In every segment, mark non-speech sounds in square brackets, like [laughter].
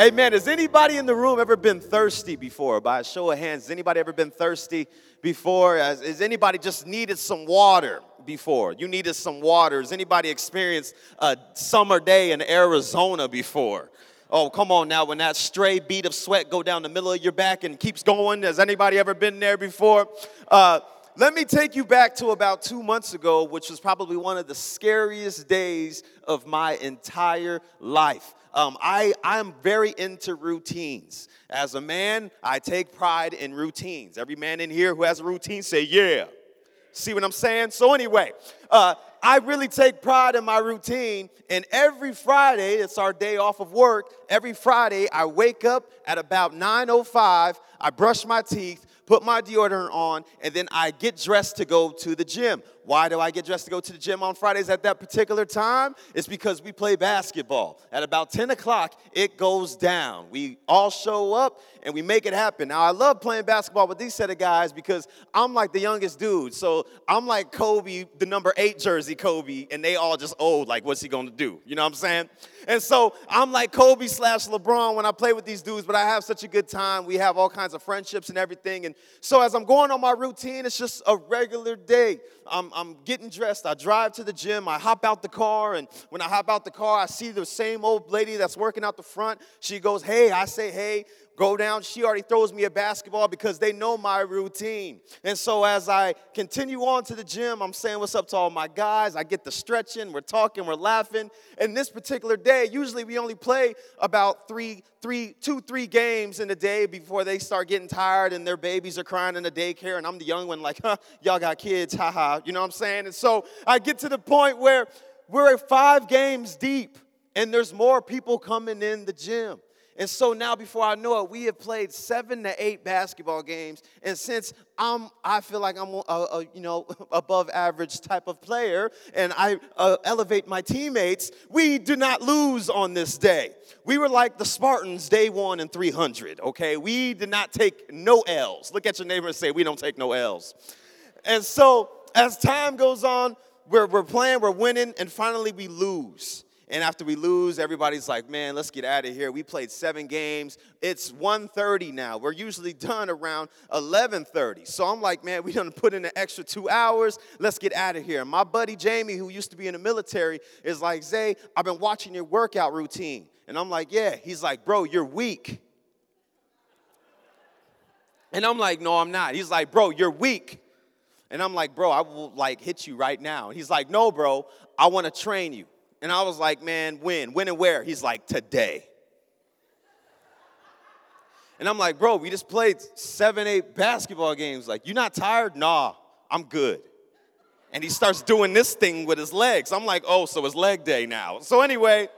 Amen. Has anybody in the room ever been thirsty before? By a show of hands, has anybody ever been thirsty before? Has, has anybody just needed some water before? You needed some water. Has anybody experienced a summer day in Arizona before? Oh, come on now, when that stray bead of sweat go down the middle of your back and keeps going. Has anybody ever been there before? Uh, let me take you back to about two months ago, which was probably one of the scariest days of my entire life. Um, I, I'm very into routines. As a man, I take pride in routines. Every man in here who has a routine say, yeah. See what I'm saying? So, anyway, uh, I really take pride in my routine. And every Friday, it's our day off of work. Every Friday, I wake up at about 9:05. I brush my teeth put my deodorant on, and then I get dressed to go to the gym. Why do I get dressed to go to the gym on Fridays at that particular time? It's because we play basketball. At about 10 o'clock, it goes down. We all show up and we make it happen. Now, I love playing basketball with these set of guys because I'm like the youngest dude. So I'm like Kobe, the number eight jersey Kobe, and they all just old. Like, what's he gonna do? You know what I'm saying? And so I'm like Kobe slash LeBron when I play with these dudes, but I have such a good time. We have all kinds of friendships and everything. And so as I'm going on my routine, it's just a regular day. I'm, I'm getting dressed. I drive to the gym. I hop out the car. And when I hop out the car, I see the same old lady that's working out the front. She goes, Hey, I say, Hey go down. She already throws me a basketball because they know my routine. And so as I continue on to the gym, I'm saying what's up to all my guys. I get the stretching, we're talking, we're laughing. And this particular day, usually we only play about three, three, two, three games in a day before they start getting tired and their babies are crying in the daycare. And I'm the young one, like, huh, y'all got kids, haha. You know what I'm saying? And so I get to the point where we're five games deep and there's more people coming in the gym. And so now, before I know it, we have played seven to eight basketball games. And since I'm, I feel like I'm a, a you know [laughs] above average type of player, and I uh, elevate my teammates, we do not lose on this day. We were like the Spartans, day one and 300. Okay, we did not take no L's. Look at your neighbor and say, "We don't take no L's." And so, as time goes on, we're, we're playing, we're winning, and finally we lose. And after we lose, everybody's like, man, let's get out of here. We played seven games. It's 1.30 now. We're usually done around 11.30. So I'm like, man, we done put in an extra two hours. Let's get out of here. My buddy Jamie, who used to be in the military, is like, Zay, I've been watching your workout routine. And I'm like, yeah. He's like, bro, you're weak. And I'm like, no, I'm not. He's like, bro, you're weak. And I'm like, bro, I will like hit you right now. And he's like, no, bro, I want to train you. And I was like, man, when? When and where? He's like, today. And I'm like, bro, we just played seven, eight basketball games. Like, you not tired? Nah, I'm good. And he starts doing this thing with his legs. I'm like, oh, so it's leg day now. So anyway,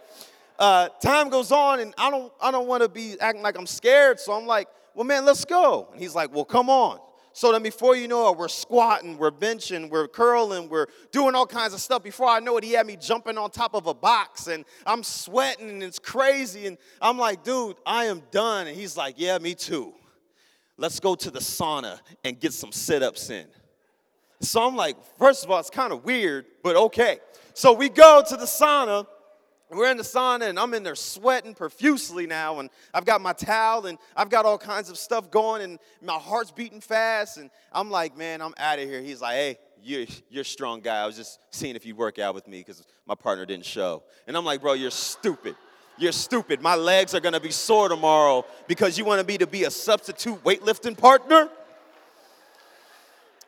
uh, time goes on, and I don't, I don't want to be acting like I'm scared. So I'm like, well, man, let's go. And he's like, well, come on. So then before you know it, we're squatting, we're benching, we're curling, we're doing all kinds of stuff. Before I know it, he had me jumping on top of a box and I'm sweating and it's crazy. And I'm like, dude, I am done. And he's like, yeah, me too. Let's go to the sauna and get some sit ups in. So I'm like, first of all, it's kind of weird, but okay. So we go to the sauna we're in the sauna and I'm in there sweating profusely now, and I've got my towel and I've got all kinds of stuff going, and my heart's beating fast. And I'm like, man, I'm out of here. He's like, hey, you're, you're a strong guy. I was just seeing if you'd work out with me because my partner didn't show. And I'm like, bro, you're stupid. You're stupid. My legs are gonna be sore tomorrow because you want me to be a substitute weightlifting partner?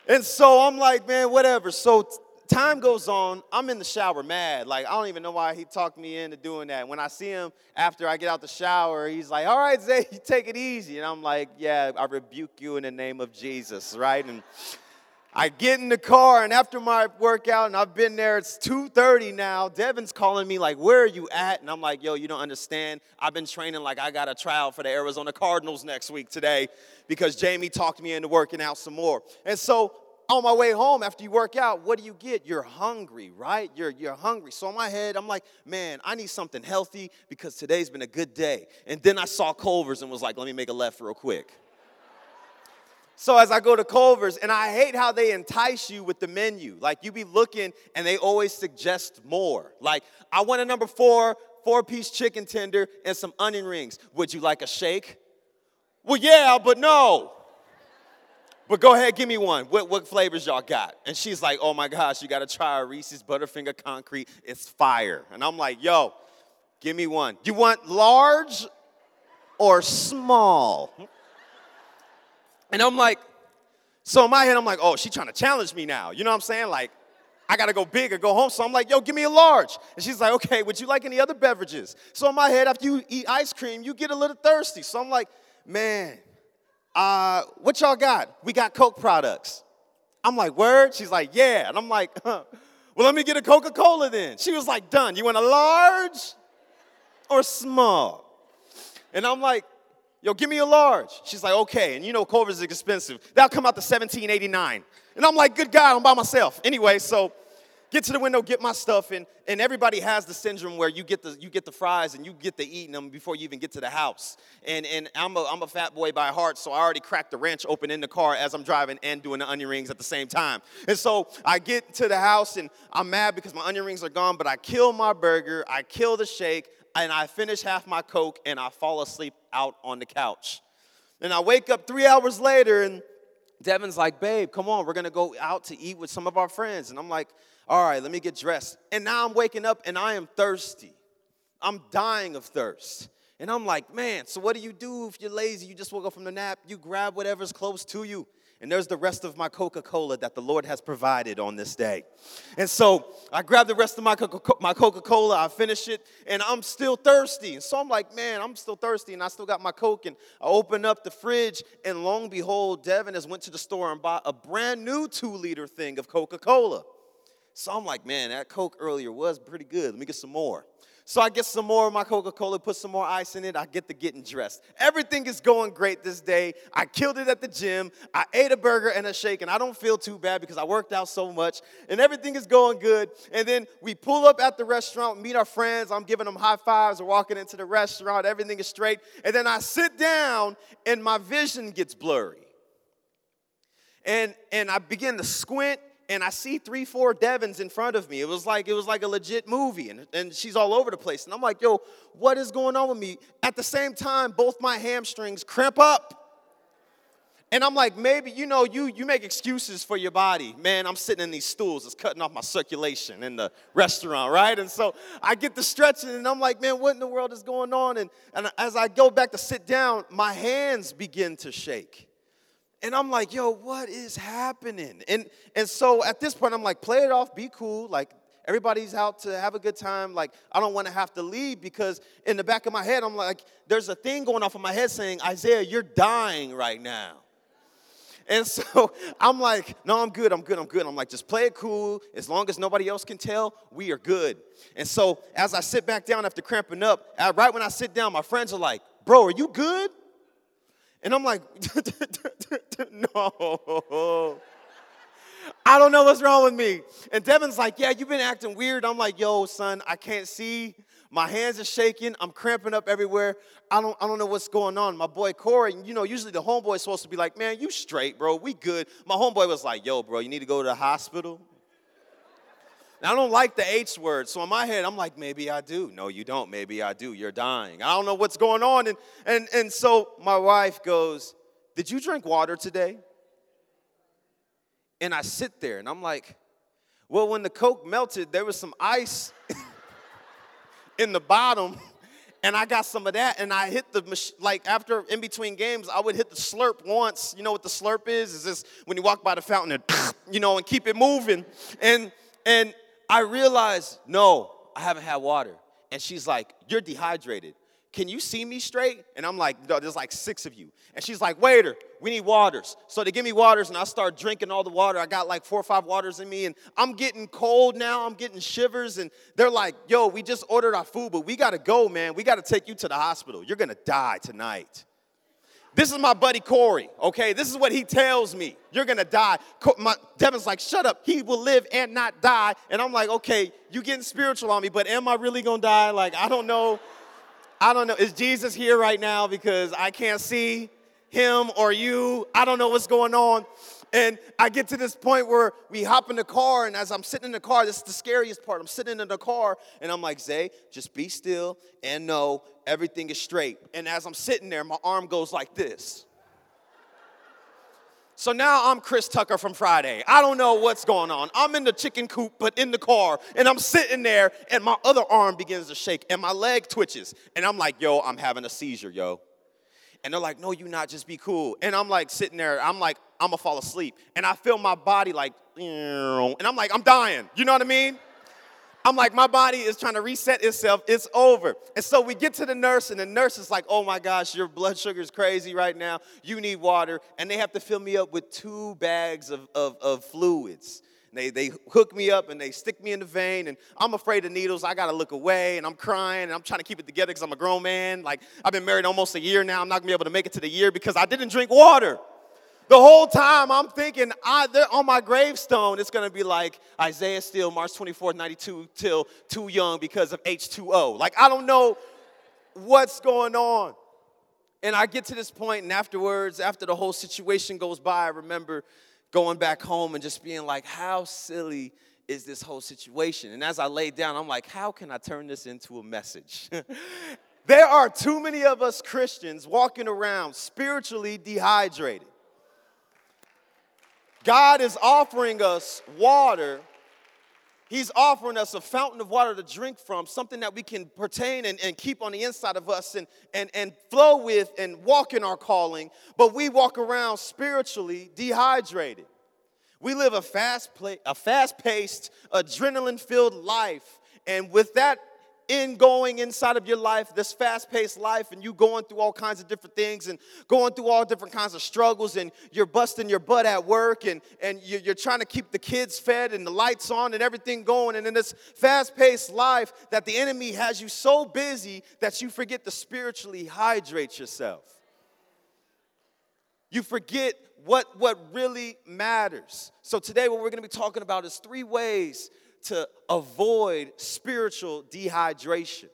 And so I'm like, man, whatever. So time goes on, I'm in the shower mad. Like, I don't even know why he talked me into doing that. When I see him after I get out the shower, he's like, All right, Zay, [laughs] take it easy. And I'm like, Yeah, I rebuke you in the name of Jesus, right? And I get in the car, and after my workout, and I've been there, it's 2.30 now. Devin's calling me, like, where are you at? And I'm like, yo, you don't understand. I've been training like I got a trial for the Arizona Cardinals next week today because Jamie talked me into working out some more. And so on my way home after you work out, what do you get? You're hungry, right? You're, you're hungry. So in my head, I'm like, man, I need something healthy because today's been a good day. And then I saw Culver's and was like, let me make a left real quick. So as I go to Culver's, and I hate how they entice you with the menu. Like you be looking and they always suggest more. Like, I want a number four four piece chicken tender, and some onion rings. Would you like a shake? Well, yeah, but no. But go ahead, give me one. What, what flavors y'all got? And she's like, oh my gosh, you gotta try a Reese's Butterfinger Concrete. It's fire. And I'm like, yo, give me one. You want large or small? And I'm like, so in my head, I'm like, oh, she's trying to challenge me now. You know what I'm saying? Like, I gotta go big or go home. So I'm like, yo, give me a large. And she's like, okay, would you like any other beverages? So in my head, after you eat ice cream, you get a little thirsty. So I'm like, man, uh, what y'all got? We got Coke products. I'm like, word? She's like, yeah. And I'm like, [laughs] huh. well, let me get a Coca Cola then. She was like, done. You want a large or small? And I'm like, yo, give me a large. She's like, okay. And you know, Culver's is expensive. That'll come out to 17.89. And I'm like, good God, I'm by myself. Anyway, so get to the window, get my stuff, and, and everybody has the syndrome where you get the you get the fries and you get to eating them before you even get to the house. And and I'm a I'm a fat boy by heart, so I already cracked the ranch open in the car as I'm driving and doing the onion rings at the same time. And so I get to the house and I'm mad because my onion rings are gone, but I kill my burger, I kill the shake, and I finish half my Coke and I fall asleep out on the couch. And I wake up three hours later and Devin's like, babe, come on, we're gonna go out to eat with some of our friends. And I'm like, all right, let me get dressed. And now I'm waking up and I am thirsty. I'm dying of thirst. And I'm like, man, so what do you do if you're lazy? You just woke up from the nap, you grab whatever's close to you. And there's the rest of my Coca Cola that the Lord has provided on this day. And so I grab the rest of my Coca Cola, I finish it, and I'm still thirsty. And so I'm like, man, I'm still thirsty, and I still got my Coke. And I open up the fridge, and long behold, Devin has went to the store and bought a brand new two liter thing of Coca Cola. So I'm like, man, that Coke earlier was pretty good. Let me get some more. So I get some more of my Coca Cola, put some more ice in it. I get to getting dressed. Everything is going great this day. I killed it at the gym. I ate a burger and a shake, and I don't feel too bad because I worked out so much, and everything is going good. And then we pull up at the restaurant, meet our friends. I'm giving them high fives. We're walking into the restaurant. Everything is straight. And then I sit down, and my vision gets blurry. And, and I begin to squint and I see three, four Devins in front of me. It was like it was like a legit movie, and, and she's all over the place. And I'm like, yo, what is going on with me? At the same time, both my hamstrings cramp up. And I'm like, maybe, you know, you you make excuses for your body. Man, I'm sitting in these stools, it's cutting off my circulation in the restaurant, right? And so I get the stretching, and I'm like, man, what in the world is going on? And, and as I go back to sit down, my hands begin to shake. And I'm like, yo, what is happening? And and so at this point, I'm like, play it off, be cool. Like everybody's out to have a good time. Like I don't want to have to leave because in the back of my head, I'm like, there's a thing going off in my head saying, Isaiah, you're dying right now. And [laughs] so I'm like, no, I'm good, I'm good, I'm good. I'm like, just play it cool. As long as nobody else can tell, we are good. And so as I sit back down after cramping up, right when I sit down, my friends are like, bro, are you good? And I'm like, [laughs] no. I don't know what's wrong with me. And Devin's like, yeah, you've been acting weird. I'm like, yo, son, I can't see. My hands are shaking. I'm cramping up everywhere. I don't, I don't know what's going on. My boy Corey, you know, usually the homeboy is supposed to be like, man, you straight, bro. We good. My homeboy was like, yo, bro, you need to go to the hospital. I don't like the H word. So in my head, I'm like, maybe I do. No, you don't. Maybe I do. You're dying. I don't know what's going on. And, and, and so my wife goes, Did you drink water today? And I sit there and I'm like, Well, when the Coke melted, there was some ice [laughs] in the bottom. And I got some of that, and I hit the like after in between games, I would hit the slurp once. You know what the slurp is? Is this when you walk by the fountain and [laughs] you know and keep it moving? And and I realized, no, I haven't had water. And she's like, You're dehydrated. Can you see me straight? And I'm like, no, there's like six of you. And she's like, waiter, we need waters. So they give me waters, and I start drinking all the water. I got like four or five waters in me, and I'm getting cold now. I'm getting shivers. And they're like, yo, we just ordered our food, but we gotta go, man. We gotta take you to the hospital. You're gonna die tonight. This is my buddy Corey, okay? This is what he tells me. You're gonna die. My, Devin's like, shut up. He will live and not die. And I'm like, okay, you getting spiritual on me, but am I really gonna die? Like, I don't know. I don't know. Is Jesus here right now? Because I can't see him or you. I don't know what's going on. And I get to this point where we hop in the car, and as I'm sitting in the car, this is the scariest part. I'm sitting in the car, and I'm like, Zay, just be still and know everything is straight. And as I'm sitting there, my arm goes like this. So now I'm Chris Tucker from Friday. I don't know what's going on. I'm in the chicken coop, but in the car, and I'm sitting there, and my other arm begins to shake, and my leg twitches. And I'm like, yo, I'm having a seizure, yo. And they're like, no, you not, just be cool. And I'm like sitting there, I'm like, I'm gonna fall asleep. And I feel my body like, and I'm like, I'm dying. You know what I mean? I'm like, my body is trying to reset itself. It's over. And so we get to the nurse, and the nurse is like, oh my gosh, your blood sugar is crazy right now. You need water. And they have to fill me up with two bags of, of, of fluids. They, they hook me up and they stick me in the vein, and I'm afraid of needles. I gotta look away, and I'm crying, and I'm trying to keep it together because I'm a grown man. Like, I've been married almost a year now. I'm not gonna be able to make it to the year because I didn't drink water. The whole time I'm thinking, I, on my gravestone, it's gonna be like Isaiah Steele, March 24th, 92, till too young because of H2O. Like, I don't know what's going on. And I get to this point, and afterwards, after the whole situation goes by, I remember going back home and just being like, how silly is this whole situation? And as I laid down, I'm like, how can I turn this into a message? [laughs] there are too many of us Christians walking around spiritually dehydrated. God is offering us water. He's offering us a fountain of water to drink from, something that we can pertain and, and keep on the inside of us and, and, and flow with and walk in our calling. But we walk around spiritually dehydrated. We live a fast, a fast-paced, adrenaline-filled life, and with that in going inside of your life, this fast paced life, and you going through all kinds of different things and going through all different kinds of struggles, and you're busting your butt at work, and, and you're trying to keep the kids fed and the lights on and everything going. And in this fast paced life, that the enemy has you so busy that you forget to spiritually hydrate yourself. You forget what, what really matters. So, today, what we're gonna be talking about is three ways to avoid spiritual dehydration.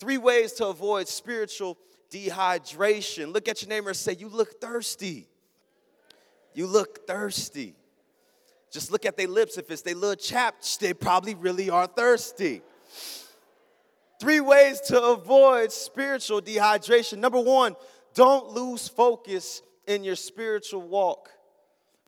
Three ways to avoid spiritual dehydration. Look at your neighbor and say, You look thirsty. You look thirsty. Just look at their lips. If it's their little chapped, they probably really are thirsty. Three ways to avoid spiritual dehydration. Number one, don't lose focus in your spiritual walk.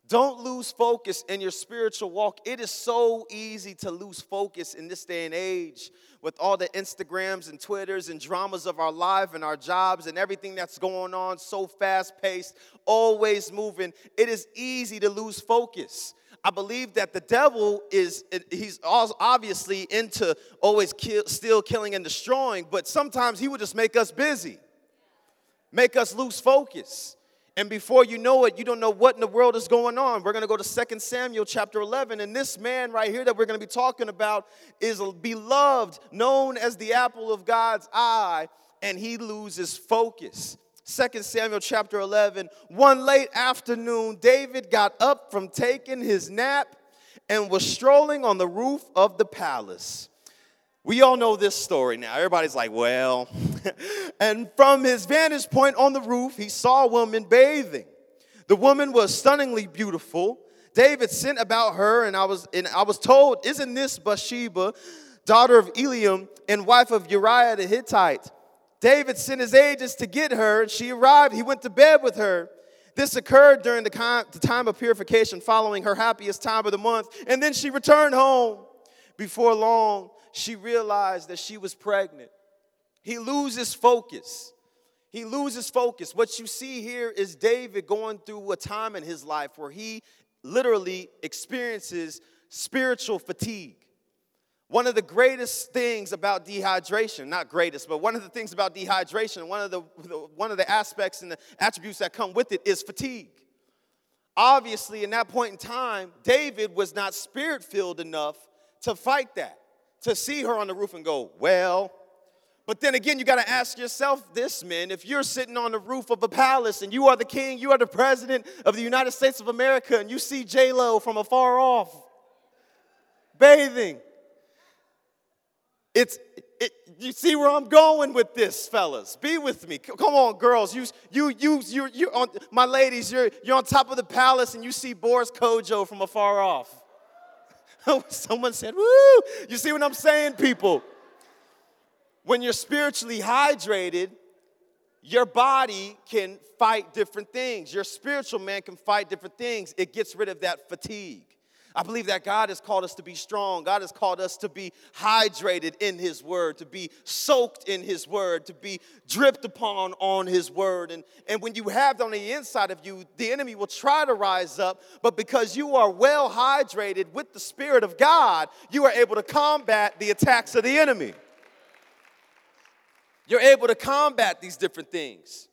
Don't lose focus in your spiritual walk. It is so easy to lose focus in this day and age with all the Instagrams and Twitters and dramas of our life and our jobs and everything that's going on, so fast paced, always moving. It is easy to lose focus. I believe that the devil is, he's obviously into always kill, still killing and destroying, but sometimes he will just make us busy, make us lose focus. And before you know it, you don't know what in the world is going on. We're going to go to 2 Samuel chapter 11. And this man right here that we're going to be talking about is beloved, known as the apple of God's eye, and he loses focus. 2 Samuel chapter 11. One late afternoon, David got up from taking his nap and was strolling on the roof of the palace. We all know this story now. Everybody's like, well. [laughs] and from his vantage point on the roof, he saw a woman bathing. The woman was stunningly beautiful. David sent about her, and I was, and I was told, Isn't this Bathsheba, daughter of Eliam and wife of Uriah the Hittite? David sent his agents to get her, and she arrived. He went to bed with her. This occurred during the time of purification following her happiest time of the month, and then she returned home. Before long, she realized that she was pregnant. He loses focus. He loses focus. What you see here is David going through a time in his life where he literally experiences spiritual fatigue. One of the greatest things about dehydration, not greatest, but one of the things about dehydration, one of the, one of the aspects and the attributes that come with it is fatigue. Obviously, in that point in time, David was not spirit filled enough to fight that to see her on the roof and go, well, but then again, you got to ask yourself this, man. If you're sitting on the roof of a palace and you are the king, you are the president of the United States of America, and you see J Lo from afar off bathing, it's it, you see where I'm going with this, fellas. Be with me. Come on, girls. You, you, you, you, you on, my ladies, you're, you're on top of the palace and you see Boris Kodjoe from afar off. [laughs] Someone said, woo! You see what I'm saying, people? When you're spiritually hydrated, your body can fight different things. Your spiritual man can fight different things. It gets rid of that fatigue. I believe that God has called us to be strong. God has called us to be hydrated in His Word, to be soaked in His Word, to be dripped upon on His Word. And, and when you have that on the inside of you, the enemy will try to rise up, but because you are well hydrated with the Spirit of God, you are able to combat the attacks of the enemy. You're able to combat these different things.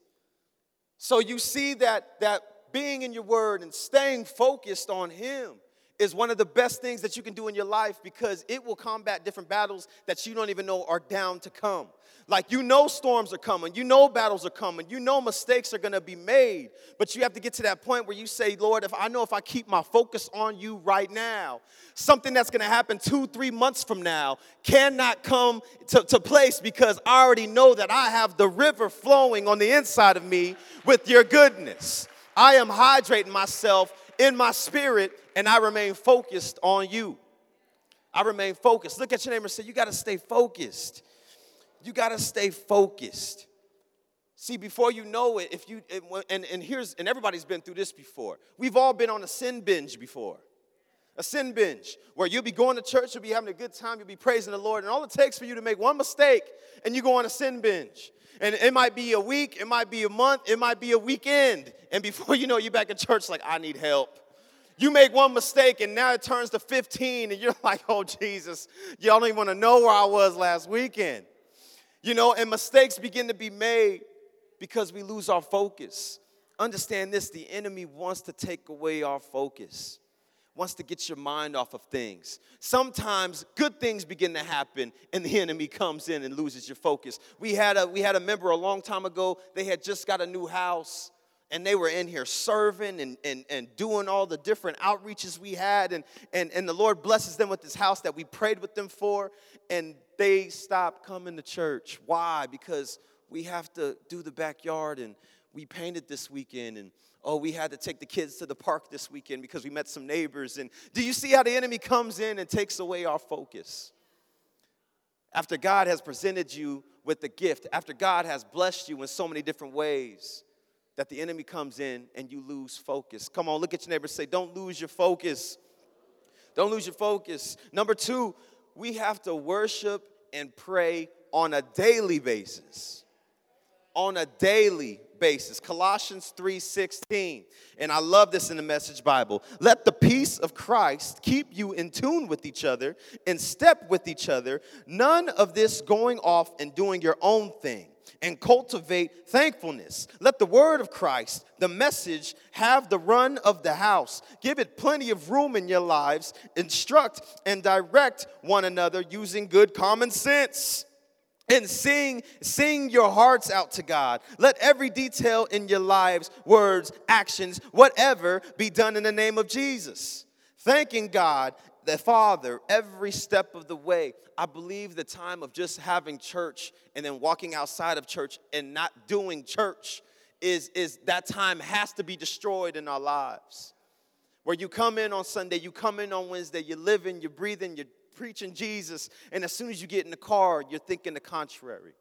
So you see that, that being in your Word and staying focused on Him is one of the best things that you can do in your life because it will combat different battles that you don't even know are down to come. Like you know storms are coming, you know battles are coming, you know mistakes are gonna be made, but you have to get to that point where you say, Lord, if I know if I keep my focus on you right now, something that's gonna happen two, three months from now cannot come to, to place because I already know that I have the river flowing on the inside of me with your goodness. I am hydrating myself in my spirit and I remain focused on you. I remain focused. Look at your neighbor and say, You got to stay focused. You got to stay focused. See, before you know it, if you, and, and here's, and everybody's been through this before. We've all been on a sin binge before. A sin binge where you'll be going to church, you'll be having a good time, you'll be praising the Lord, and all it takes for you to make one mistake and you go on a sin binge. And it might be a week, it might be a month, it might be a weekend. And before [laughs] you know, it, you're back in church like, I need help. You make one mistake and now it turns to 15 and you're [laughs] like, oh, Jesus, y'all don't even want to know where I was last weekend. You know, and mistakes begin to be made because we lose our focus. Understand this the enemy wants to take away our focus, wants to get your mind off of things. Sometimes good things begin to happen and the [laughs] enemy comes in and loses your focus. We had a, we had a member a long time ago, they had just got a new house and they were in here serving and, and, and doing all the different outreaches we had. And, and, and the Lord blesses them with this house that we prayed with them for. And they stopped coming to church. Why? Because we have to do the backyard and we painted this weekend. And oh, we had to take the kids to the park this weekend because we met some neighbors. And do you see how the enemy comes in and takes away our focus? After God has presented you with the gift, after God has blessed you in so many different ways, that the enemy comes in and you lose focus. Come on, look at your neighbor say, Don't lose your focus. Don't lose your focus. Number two, we have to worship and pray on a daily basis. On a daily basis. Colossians 3:16. And I love this in the message Bible. Let the peace of Christ keep you in tune with each other, in step with each other, none of this going off and doing your own thing and cultivate thankfulness. Let the word of Christ, the message, have the run of the house. Give it plenty of room in your lives. Instruct and direct one another using good common sense. And sing, sing your hearts out to God. Let every detail in your lives, words, actions, whatever, be done in the name of Jesus. Thanking God the Father every step of the way. I believe the time of just having church and then walking outside of church and not doing church is, is that time has to be destroyed in our lives. Where you come in on Sunday, you come in on Wednesday, you're living, you're breathing, you're preaching Jesus, and as soon as you get in the car, you're thinking the contrary.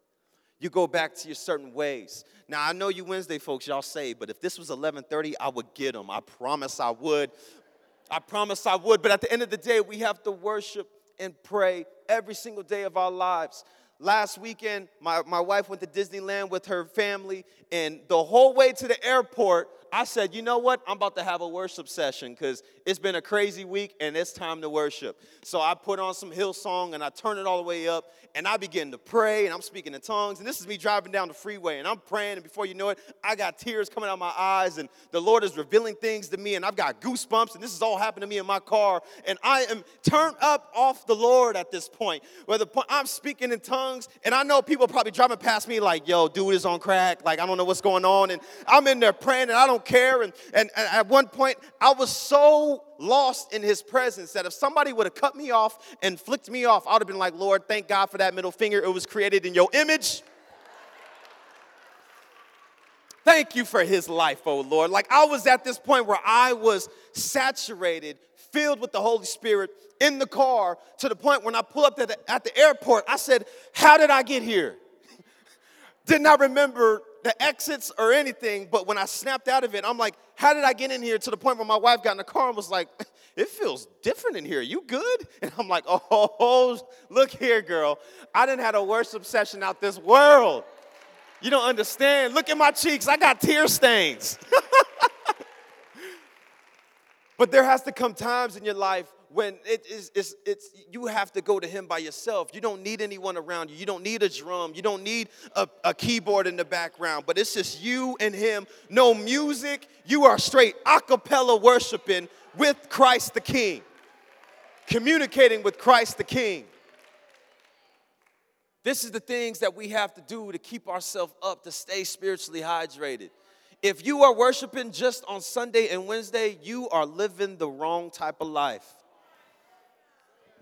You go back to your certain ways. Now I know you Wednesday folks, y'all say, but if this was 11:30, I would get them. I promise I would. I promise I would. But at the end of the day, we have to worship and pray every single day of our lives. Last weekend, my, my wife went to Disneyland with her family, and the whole way to the airport, I said, you know what? I'm about to have a worship session because it's been a crazy week and it's time to worship. So I put on some Hillsong and I turn it all the way up and I begin to pray and I'm speaking in tongues. And this is me driving down the freeway and I'm praying. And before you know it, I got tears coming out of my eyes and the Lord is revealing things to me and I've got goosebumps. And this is all happening to me in my car. And I am turned up off the Lord at this point. Where the point I'm speaking in tongues and I know people probably driving past me like, yo, dude is on crack. Like, I don't know what's going on. And I'm in there praying and I don't care. And, and, and at one point, I was so lost in his presence that if somebody would have cut me off and flicked me off, I would have been like, Lord, thank God for that middle finger. It was created in your image. Thank you for his life, oh Lord. Like I was at this point where I was saturated, filled with the Holy Spirit in the car to the point when I pull up at the, at the airport, I said, How did I get here? [laughs] Did not I remember the exits or anything, but when I snapped out of it, I'm like, How did I get in here? To the point where my wife got in the car and was like, [laughs] It feels different in here. You good? [laughs] And I'm like, Oh, look here, girl. I didn't have a worship session out this world. You don't understand. Look at my cheeks. I got tear stains. [laughs] but there has to come times in your life when it is it's, it's, you have to go to him by yourself. You don't need anyone around you. You don't need a drum. You don't need a, a keyboard in the background but it's just you and him. No music. You are straight a cappella worshiping with christ the king. Communicating with christ the king. This is the things that we have to do to keep ourselves up, to stay spiritually hydrated. If you are worshiping just on Sunday and Wednesday, you are living the wrong type of life.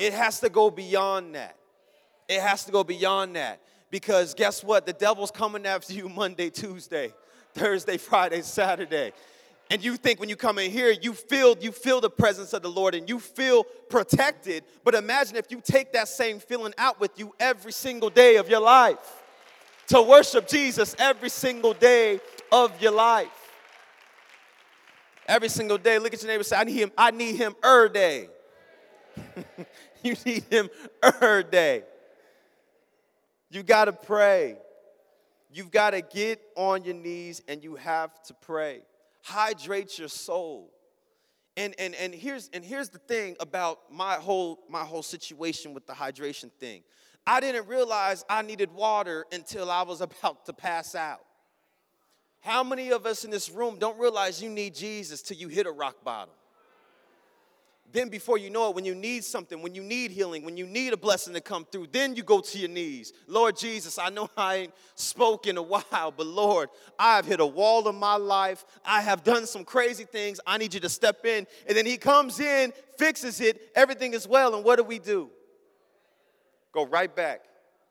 It has to go beyond that. It has to go beyond that. Because guess what? The devil's coming after you Monday, Tuesday, Thursday, Friday, Saturday and you think when you come in here you feel you feel the presence of the lord and you feel protected but imagine if you take that same feeling out with you every single day of your life to worship jesus every single day of your life every single day look at your neighbor and say i need him i need him er day [laughs] [laughs] you need him er day you got to pray you've got to get on your knees and you have to pray hydrate your soul. And, and, and, here's, and here's the thing about my whole, my whole situation with the hydration thing. I didn't realize I needed water until I was [laughs] about to pass out. How many of us in this room don't realize you need Jesus till you hit a rock bottom? Then, before you know it, when you need something, when you need healing, when you need a blessing to come through, then you go to your knees. Lord Jesus, I know I ain't spoke in a [laughs] while, but Lord, I have hit a wall in my life. I have done some crazy things. I need you to step in. And then He comes in, fixes it, everything is well. And what do we do? Go right back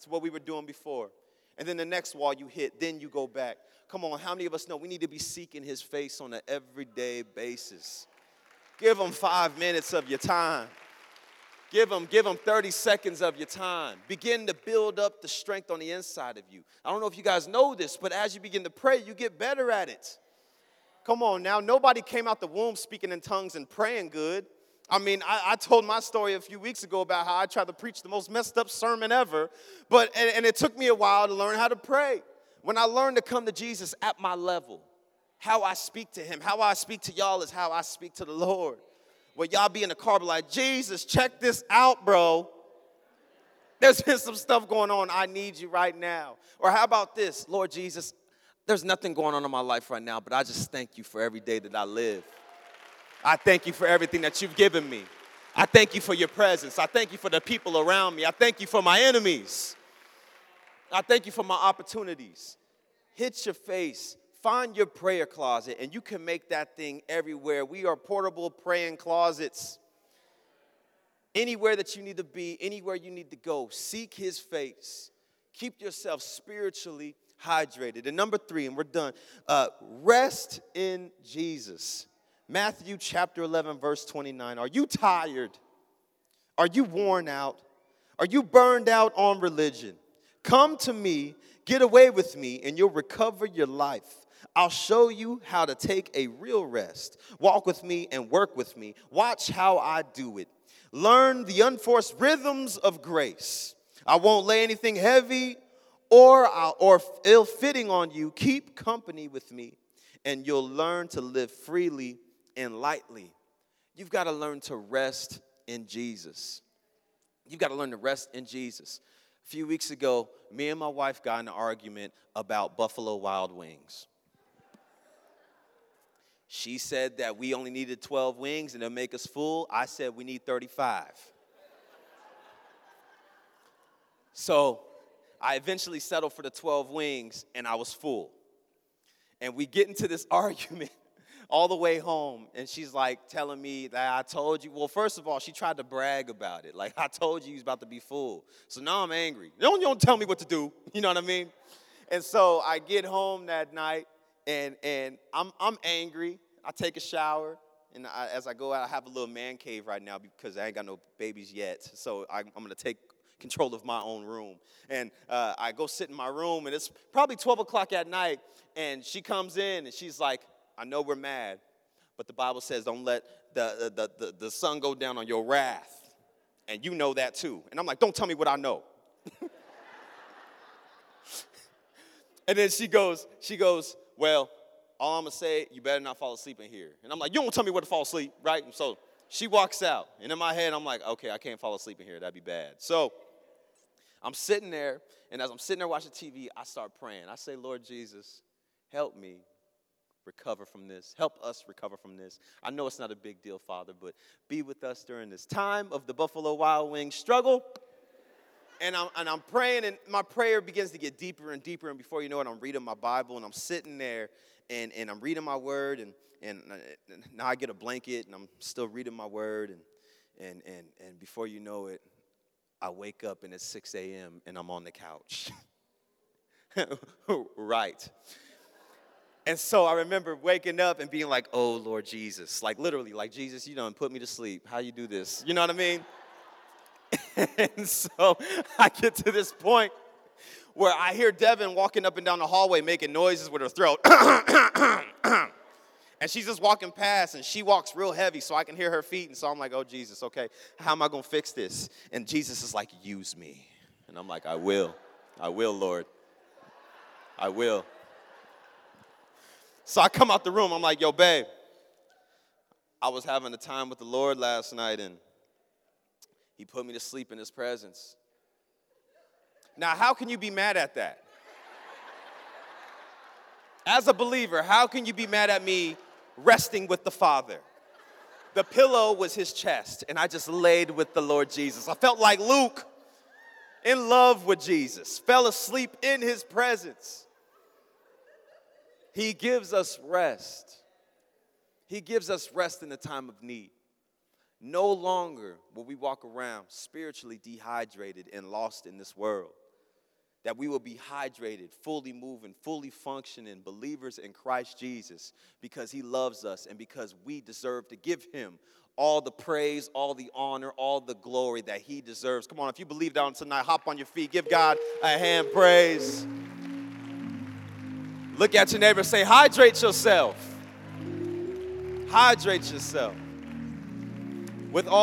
to what we were doing before. And then the next wall you hit, then you go back. Come on, how many of us know we need to be seeking His face on an everyday basis? Give them five minutes of your time. Give them, give them 30 seconds of your time. Begin to build up the strength on the inside of you. I don't know if you guys know this, but as you begin to pray, you get better at it. Come on now, nobody came out the womb speaking in tongues and praying good. I mean, I, I, told my story a few weeks ago about how I tried to preach the most messed up sermon ever, but and, and it took me a while to learn how to pray. When I learned to come to Jesus at my level, how I speak to him, how I speak to y'all is how I speak to the Lord. Where y'all be in the car, be like, Jesus, check this out, bro. There's been some stuff going on. I need you right now. Or how about this, Lord Jesus, there's nothing going on in my life right now, but I just thank you for every day that I live. I thank you for everything that you've given me. I thank you for your presence. I thank you for the people around me. I thank you for my enemies. I thank you for my opportunities. Hit your face Find your prayer closet, and you can make that thing everywhere. We are portable praying closets. Anywhere that you need to be, anywhere you need to go, seek His face. Keep yourself spiritually hydrated. And number three, and we're done, uh, rest in Jesus. Matthew chapter 11, verse 29. Are you tired? Are you worn out? Are you burned out on religion? Come to me, get away with me, and you'll recover your life. I'll show you how to take a real rest. Walk with me and work with me. Watch how I do it. Learn the unforced rhythms of grace. I won't lay anything heavy or, or ill fitting on you. Keep company with me, and you'll learn to live freely and lightly. You've got to learn to rest in Jesus. You've got to learn to rest in Jesus. A few weeks ago, me and my wife got in an argument about Buffalo Wild Wings. She said that we only needed 12 wings and it'll make us full. I said we need 35. so I eventually settled for the 12 wings and I was full. And we get into this [laughs] argument all the way home, and she's like telling me that I told you. Well, first of all, she tried to brag about it. Like, I told you he was about to be full. So now I'm angry. Don't, you don't tell me what to do. You know what I mean? And so I get home that night, and, and I'm, I'm angry. I take a shower, and I, as I go out, I have a little man cave right now because I ain't got no babies yet. So I, I'm gonna take control of my own room. And uh, I go sit in my room, and it's probably 12 o'clock at night, and she comes in, and she's like, I know we're mad, but the Bible says don't let the, the, the, the sun go down on your wrath. And you know that too. And I'm like, don't tell me what I know. [laughs] and then she goes, she goes, well, all I'm gonna say, you better not fall asleep in here. And I'm like, you don't tell me where to fall asleep, right? And so she walks out. And in my head, I'm like, okay, I can't fall asleep in here. That'd be bad. So I'm sitting there, and as I'm sitting there watching TV, I start praying. I say, Lord Jesus, help me recover from this. Help us recover from this. I know it's not a big deal, Father, but be with us during this time of the Buffalo Wild Wings struggle. And I'm, and I'm praying, and my prayer begins to get deeper and deeper. And before you know it, I'm reading my Bible, and I'm sitting there, and, and I'm reading my word, and, and, uh, and now I get a blanket, and I'm still reading my word, and, and, and, and before you know it, I wake up, and it's 6 a.m., and I'm on the couch. [laughs] right. And so I remember waking up and being like, oh, Lord Jesus. Like literally, like, Jesus, you don't put me to sleep. How you do this? You know what I mean? [laughs] and so I get to this point where I hear Devin walking up and down the hallway making noises with her throat. [coughs] and she's just walking past and she walks real heavy so I can hear her feet. And so I'm like, oh, Jesus, okay, how am I going to fix this? And Jesus is like, use me. And I'm like, I will. I will, Lord. I will. So I come out the room. I'm like, yo, babe, I was having a time with the Lord last night and he put me to sleep in his presence. Now, how can you be mad at that? As a believer, how can you be mad at me resting with the Father? The pillow was his chest, and I just laid with the Lord Jesus. I felt like Luke in love with Jesus, fell asleep in his presence. He gives us rest. He gives us rest in the time of need. No longer will we walk around spiritually dehydrated and lost in this world. That we will be hydrated, fully moving, fully functioning believers in Christ Jesus because He loves us and because we deserve to give Him all the praise, all the honor, all the glory that He deserves. Come on, if you believe that on tonight, hop on your feet, give God a hand praise. Look at your neighbor say, hydrate yourself. Hydrate yourself with all.